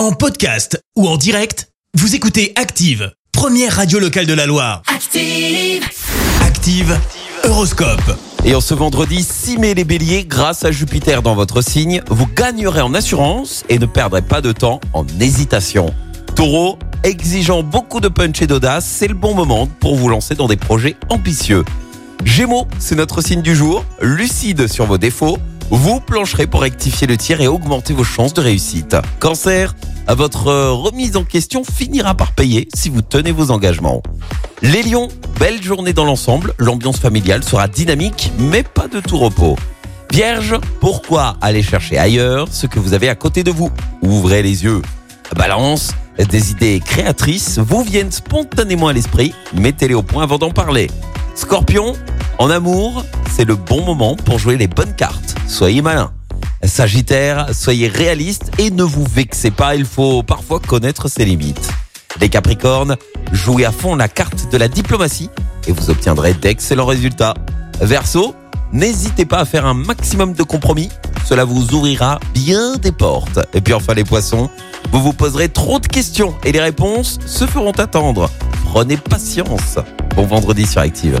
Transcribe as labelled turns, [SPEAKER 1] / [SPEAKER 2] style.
[SPEAKER 1] En podcast ou en direct, vous écoutez Active, première radio locale de la Loire.
[SPEAKER 2] Active.
[SPEAKER 1] Active, Horoscope.
[SPEAKER 3] Et en ce vendredi 6 mai les béliers, grâce à Jupiter dans votre signe, vous gagnerez en assurance et ne perdrez pas de temps en hésitation. Taureau, exigeant beaucoup de punch et d'audace, c'est le bon moment pour vous lancer dans des projets ambitieux. Gémeaux, c'est notre signe du jour, lucide sur vos défauts, vous plancherez pour rectifier le tir et augmenter vos chances de réussite. Cancer, votre euh, remise en question finira par payer si vous tenez vos engagements. Les lions, belle journée dans l'ensemble, l'ambiance familiale sera dynamique mais pas de tout repos. Vierge, pourquoi aller chercher ailleurs ce que vous avez à côté de vous? Ouvrez les yeux. Balance, des idées créatrices vous viennent spontanément à l'esprit, mettez-les au point avant d'en parler. Scorpion, en amour, c'est le bon moment pour jouer les bonnes cartes. Soyez malin. Sagittaire, soyez réaliste et ne vous vexez pas, il faut parfois connaître ses limites. Les Capricornes, jouez à fond la carte de la diplomatie et vous obtiendrez d'excellents résultats. Verseau, n'hésitez pas à faire un maximum de compromis, cela vous ouvrira bien des portes. Et puis enfin les poissons, vous vous poserez trop de questions et les réponses se feront attendre. Prenez patience. Bon vendredi sur Active.